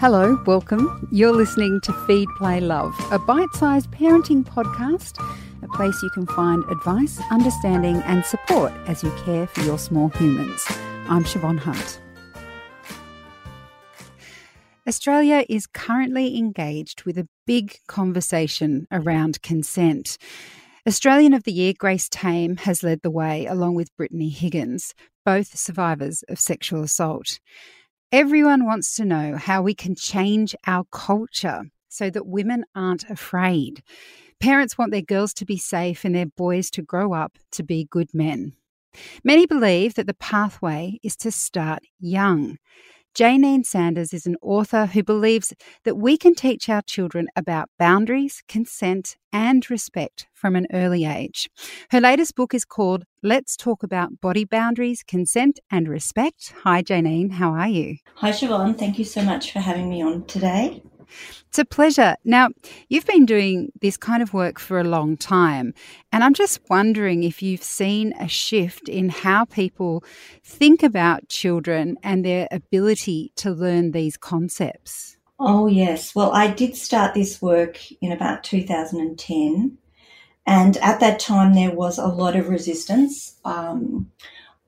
Hello, welcome. You're listening to Feed, Play, Love, a bite sized parenting podcast, a place you can find advice, understanding, and support as you care for your small humans. I'm Siobhan Hunt. Australia is currently engaged with a big conversation around consent. Australian of the Year Grace Tame has led the way, along with Brittany Higgins, both survivors of sexual assault. Everyone wants to know how we can change our culture so that women aren't afraid. Parents want their girls to be safe and their boys to grow up to be good men. Many believe that the pathway is to start young. Jayneen Sanders is an author who believes that we can teach our children about boundaries, consent, and respect from an early age. Her latest book is called Let's Talk About Body Boundaries, Consent, and Respect. Hi, Jayneen. How are you? Hi, Siobhan. Thank you so much for having me on today. It's a pleasure. Now, you've been doing this kind of work for a long time, and I'm just wondering if you've seen a shift in how people think about children and their ability to learn these concepts. Oh, yes. Well, I did start this work in about 2010, and at that time there was a lot of resistance. Um,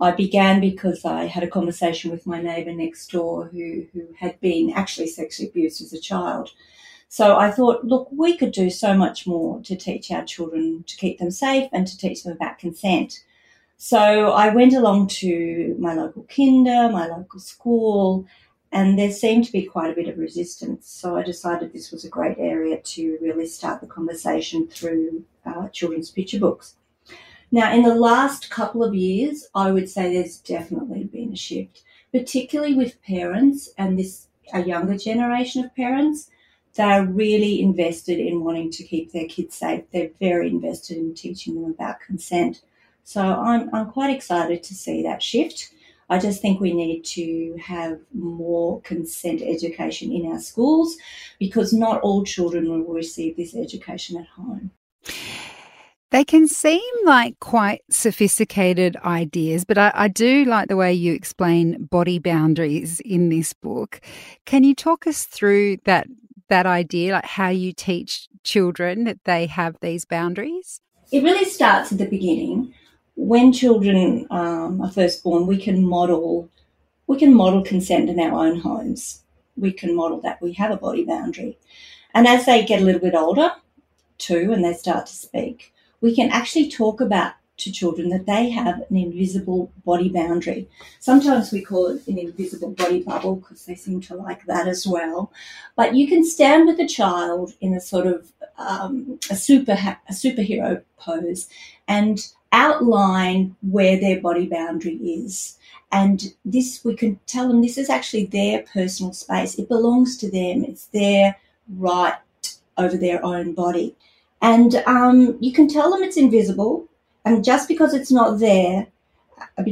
I began because I had a conversation with my neighbour next door who, who had been actually sexually abused as a child. So I thought, look, we could do so much more to teach our children to keep them safe and to teach them about consent. So I went along to my local kinder, my local school, and there seemed to be quite a bit of resistance. So I decided this was a great area to really start the conversation through uh, children's picture books. Now, in the last couple of years, I would say there's definitely been a shift, particularly with parents and this a younger generation of parents. They're really invested in wanting to keep their kids safe. They're very invested in teaching them about consent. So I'm, I'm quite excited to see that shift. I just think we need to have more consent education in our schools because not all children will receive this education at home. They can seem like quite sophisticated ideas, but I, I, do like the way you explain body boundaries in this book. Can you talk us through that that idea, like how you teach children that they have these boundaries? It really starts at the beginning. When children um, are first born, we can model we can model consent in our own homes. We can model that we have a body boundary, and as they get a little bit older, too, and they start to speak we can actually talk about to children that they have an invisible body boundary. Sometimes we call it an invisible body bubble because they seem to like that as well. But you can stand with a child in a sort of um, a super a superhero pose and outline where their body boundary is. And this we can tell them this is actually their personal space. It belongs to them. It's their right over their own body. And um, you can tell them it's invisible. And just because it's not there,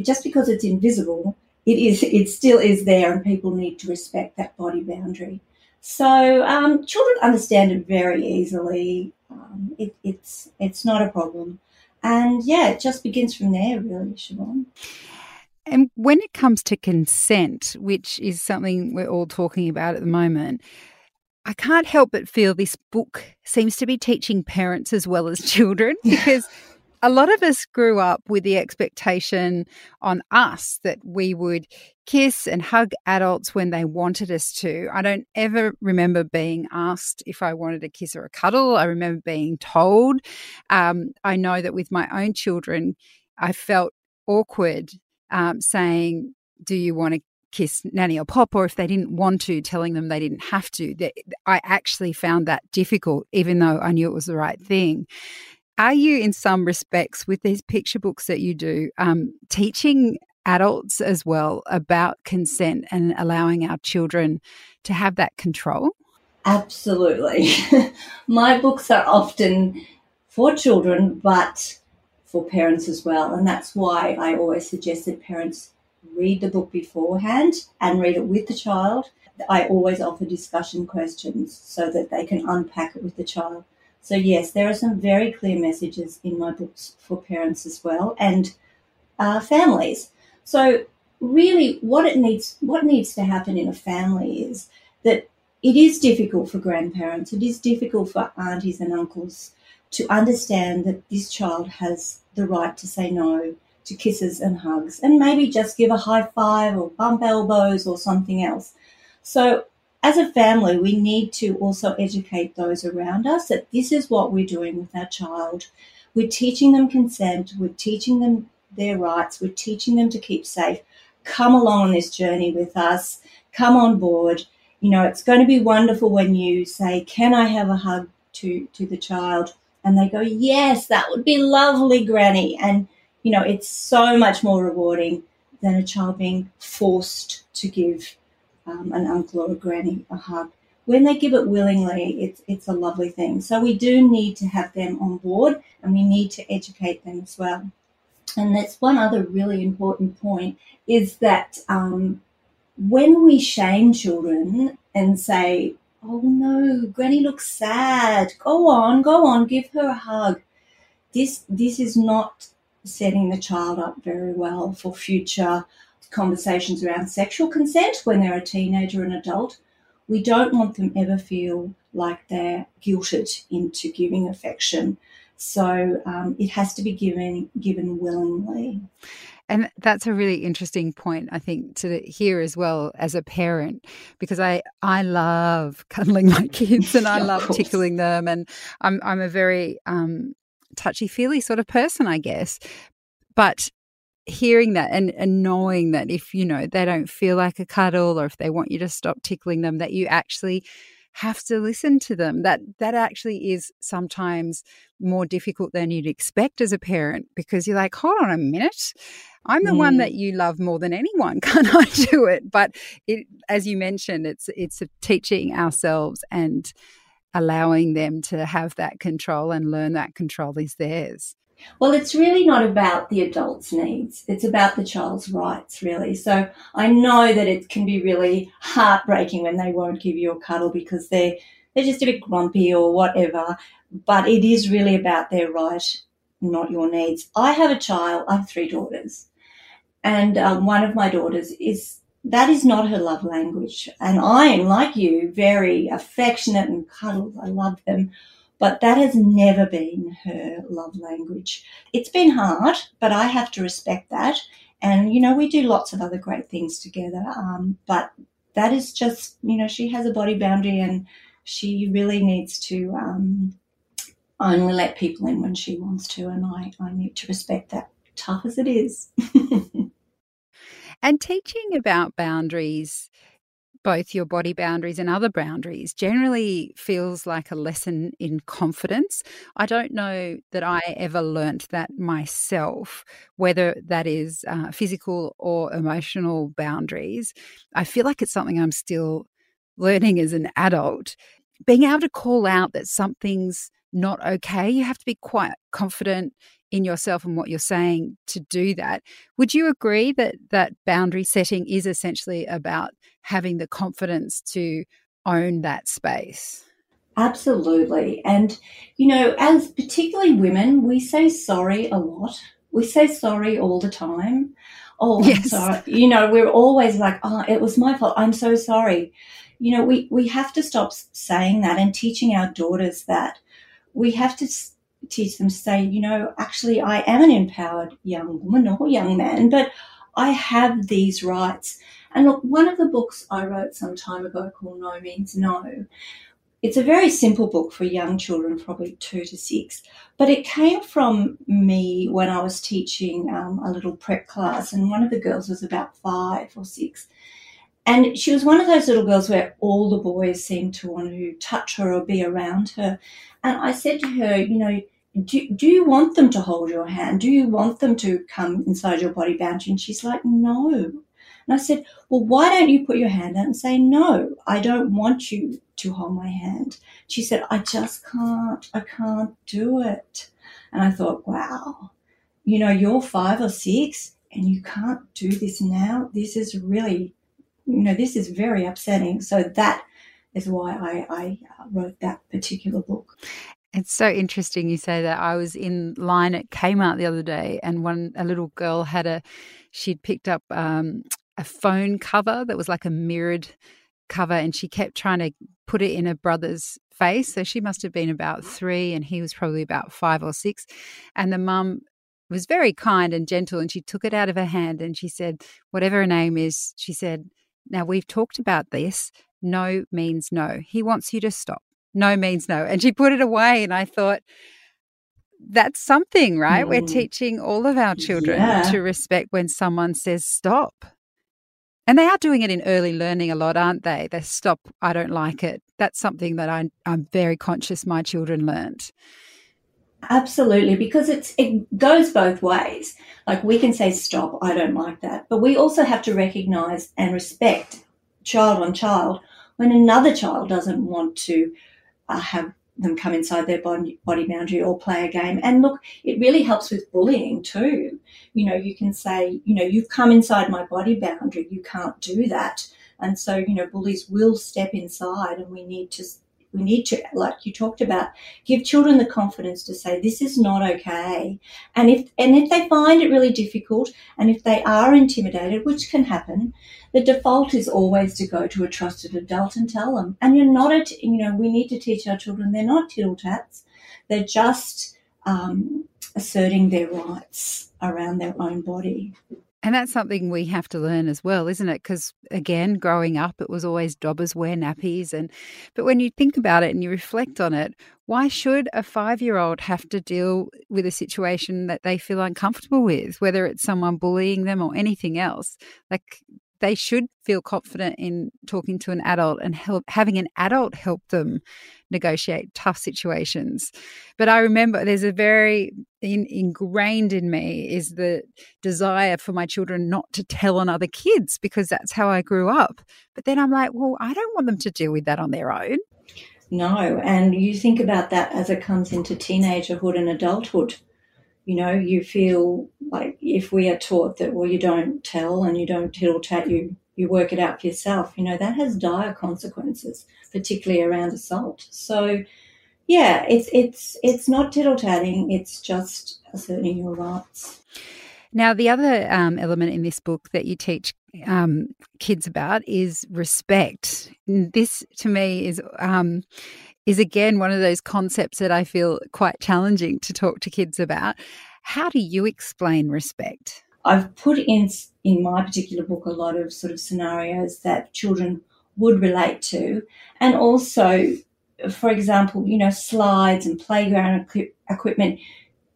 just because it's invisible, it is. It still is there, and people need to respect that body boundary. So um, children understand it very easily. Um, it, it's it's not a problem, and yeah, it just begins from there, really, Siobhan. And when it comes to consent, which is something we're all talking about at the moment, I can't help but feel this book seems to be teaching parents as well as children because a lot of us grew up with the expectation on us that we would kiss and hug adults when they wanted us to. I don't ever remember being asked if I wanted a kiss or a cuddle. I remember being told. Um, I know that with my own children, I felt awkward um, saying, Do you want to kiss nanny or pop, or if they didn't want to, telling them they didn't have to. I actually found that difficult, even though I knew it was the right thing. Are you, in some respects, with these picture books that you do, um, teaching adults as well about consent and allowing our children to have that control? Absolutely. My books are often for children, but for parents as well. And that's why I always suggest that parents read the book beforehand and read it with the child. I always offer discussion questions so that they can unpack it with the child. So, yes, there are some very clear messages in my books for parents as well and uh, families. So, really, what it needs, what needs to happen in a family is that it is difficult for grandparents, it is difficult for aunties and uncles to understand that this child has the right to say no to kisses and hugs and maybe just give a high five or bump elbows or something else. So, as a family, we need to also educate those around us that this is what we're doing with our child. We're teaching them consent, we're teaching them their rights, we're teaching them to keep safe. Come along on this journey with us, come on board. You know, it's going to be wonderful when you say, Can I have a hug to, to the child? And they go, Yes, that would be lovely, Granny. And, you know, it's so much more rewarding than a child being forced to give um, an uncle or a granny a hug. When they give it willingly, it's, it's a lovely thing. So we do need to have them on board and we need to educate them as well. And that's one other really important point is that um, when we shame children and say, oh no, Granny looks sad, go on, go on, give her a hug. This, this is not setting the child up very well for future conversations around sexual consent when they're a teenager and adult. We don't want them ever feel like they're guilted into giving affection. So um, it has to be given given willingly. And that's a really interesting point, I think, to hear as well as a parent, because I I love cuddling my kids and I love tickling them, and I'm I'm a very um, touchy feely sort of person, I guess. But hearing that and, and knowing that if you know they don't feel like a cuddle or if they want you to stop tickling them, that you actually have to listen to them. That that actually is sometimes more difficult than you'd expect as a parent because you're like, hold on a minute. I'm the mm. one that you love more than anyone. Can't I do it? But it, as you mentioned, it's it's teaching ourselves and allowing them to have that control and learn that control is theirs. Well, it's really not about the adult's needs. It's about the child's rights, really. So I know that it can be really heartbreaking when they won't give you a cuddle because they're they're just a bit grumpy or whatever. But it is really about their right, not your needs. I have a child. I have three daughters, and um, one of my daughters is that is not her love language. And I am like you, very affectionate and cuddles. I love them. But that has never been her love language. It's been hard, but I have to respect that. And, you know, we do lots of other great things together. Um, but that is just, you know, she has a body boundary and she really needs to um, only let people in when she wants to. And I, I need to respect that, tough as it is. and teaching about boundaries both your body boundaries and other boundaries generally feels like a lesson in confidence. I don't know that I ever learnt that myself, whether that is uh, physical or emotional boundaries. I feel like it's something I'm still learning as an adult. Being able to call out that something's not okay, you have to be quite confident in yourself and what you're saying to do that. Would you agree that that boundary setting is essentially about having the confidence to own that space? Absolutely. And, you know, as particularly women, we say sorry a lot. We say sorry all the time. Oh, yes. sorry. You know, we're always like, oh, it was my fault. I'm so sorry. You know, we, we have to stop saying that and teaching our daughters that. We have to teach them to say, you know, actually, I am an empowered young woman or young man, but I have these rights. And look, one of the books I wrote some time ago called No Means No, it's a very simple book for young children, probably two to six, but it came from me when I was teaching um, a little prep class, and one of the girls was about five or six. And she was one of those little girls where all the boys seemed to want to touch her or be around her. And I said to her, you know, do, do you want them to hold your hand? Do you want them to come inside your body boundary? And she's like, no. And I said, well, why don't you put your hand out and say, no, I don't want you to hold my hand. She said, I just can't, I can't do it. And I thought, wow, you know, you're five or six and you can't do this now. This is really, you know, this is very upsetting. So that is why I, I uh, wrote that particular book. It's so interesting you say that. I was in line at Kmart the other day, and one a little girl had a she'd picked up um, a phone cover that was like a mirrored cover and she kept trying to put it in her brother's face. So she must have been about three and he was probably about five or six. And the mum was very kind and gentle and she took it out of her hand and she said, whatever her name is, she said, now we've talked about this. No means no. He wants you to stop. No means no. And she put it away. And I thought, that's something, right? Mm. We're teaching all of our children yeah. to respect when someone says stop. And they are doing it in early learning a lot, aren't they? They stop, I don't like it. That's something that I, I'm very conscious my children learned. Absolutely, because it's it goes both ways. Like we can say stop, I don't like that, but we also have to recognize and respect child on child when another child doesn't want to Uh, have them come inside their body, body boundary or play a game. And look, it really helps with bullying too. You know, you can say, you know, you've come inside my body boundary, you can't do that. And so, you know, bullies will step inside and we need to we need to, like you talked about, give children the confidence to say this is not okay. And if and if they find it really difficult, and if they are intimidated, which can happen, the default is always to go to a trusted adult and tell them. And you're not, a, you know, we need to teach our children they're not tittle tats. They're just um, asserting their rights around their own body. And that's something we have to learn as well, isn't it? Because again, growing up, it was always dobbers wear nappies, and but when you think about it and you reflect on it, why should a five-year-old have to deal with a situation that they feel uncomfortable with, whether it's someone bullying them or anything else? Like they should feel confident in talking to an adult and help having an adult help them negotiate tough situations. But I remember there's a very in, ingrained in me is the desire for my children not to tell on other kids because that's how I grew up. But then I'm like, well, I don't want them to deal with that on their own. No, and you think about that as it comes into teenagerhood and adulthood you know, you feel like if we are taught that, well, you don't tell and you don't tittle tat, you, you work it out for yourself, you know, that has dire consequences, particularly around assault. So, yeah, it's, it's, it's not tittle tatting, it's just asserting your rights. Now, the other um, element in this book that you teach um, kids about is respect. This, to me, is um, is again one of those concepts that I feel quite challenging to talk to kids about. How do you explain respect? I've put in in my particular book a lot of sort of scenarios that children would relate to, and also, for example, you know, slides and playground equipment.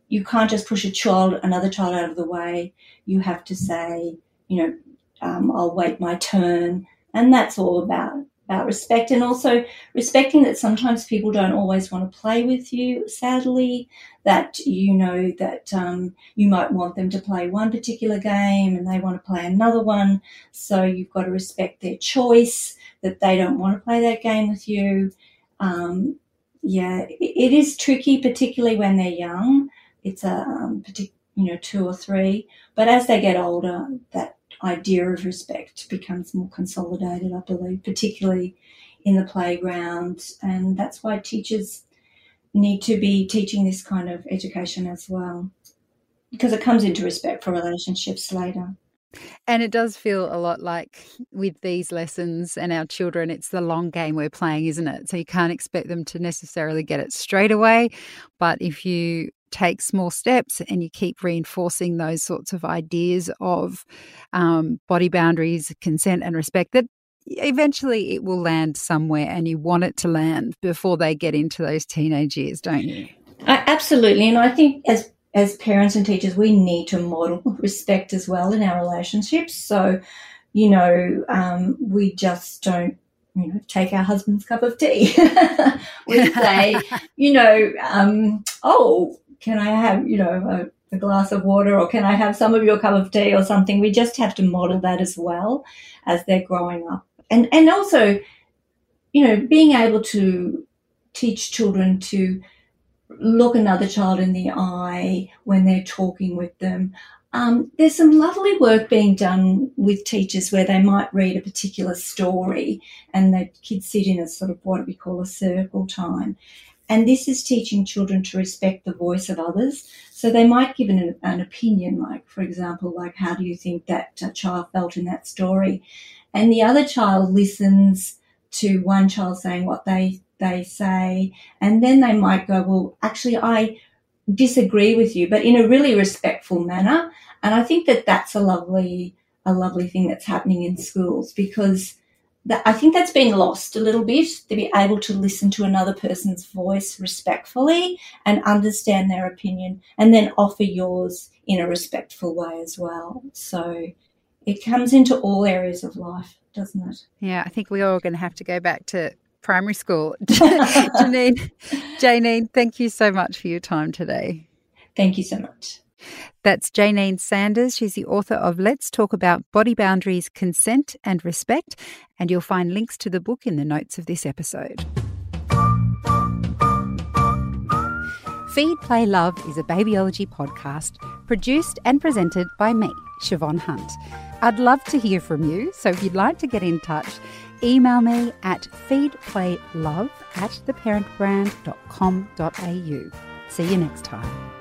You can't just push a child, another child out of the way. You have to say, you know, um, I'll wait my turn, and that's all about about respect and also respecting that sometimes people don't always want to play with you, sadly, that you know that um, you might want them to play one particular game and they want to play another one. So you've got to respect their choice, that they don't want to play that game with you. Um, yeah, it is tricky, particularly when they're young. It's a um, you know two or three, but as they get older, that idea of respect becomes more consolidated, I believe, particularly in the playground. And that's why teachers need to be teaching this kind of education as well, because it comes into respect for relationships later. And it does feel a lot like with these lessons and our children, it's the long game we're playing, isn't it? So you can't expect them to necessarily get it straight away. But if you take small steps and you keep reinforcing those sorts of ideas of um, body boundaries, consent, and respect, that eventually it will land somewhere and you want it to land before they get into those teenage years, don't you? Absolutely. And I think as as parents and teachers, we need to model respect as well in our relationships. So, you know, um, we just don't you know, take our husband's cup of tea. we say, you know, um, oh, can I have, you know, a, a, glass of water or can I have some of your cup of tea or something? We just have to model that as well as they're growing up. And, and also, you know, being able to teach children to look another child in the eye when they're talking with them. Um, there's some lovely work being done with teachers where they might read a particular story and the kids sit in a sort of what we call a circle time. And this is teaching children to respect the voice of others. So they might give an, an opinion, like, for example, like, how do you think that uh, child felt in that story? And the other child listens to one child saying what they they say, and then they might go, well, actually, I disagree with you, but in a really respectful manner. And I think that that's a lovely, a lovely thing that's happening in schools because that, I think that's been lost a little bit to be able to listen to another person's voice respectfully and understand their opinion and then offer yours in a respectful way as well. So it comes into all areas of life, doesn't it? Yeah, I think we're going to have to go back to primary school. Jayneen, Jayneen, thank you so much for your time today. Thank you so much. That's Jayneen Sanders. She's the author of Let's Talk About Body Boundaries, Consent and Respect. And you'll find links to the book in the notes of this episode. Feed, Play, Love is a babyology podcast produced and presented by me, Siobhan Hunt. I'd love to hear from you, so if you'd like to get in touch, email me at feedplaylove at theparentbrand.com.au. See you next time.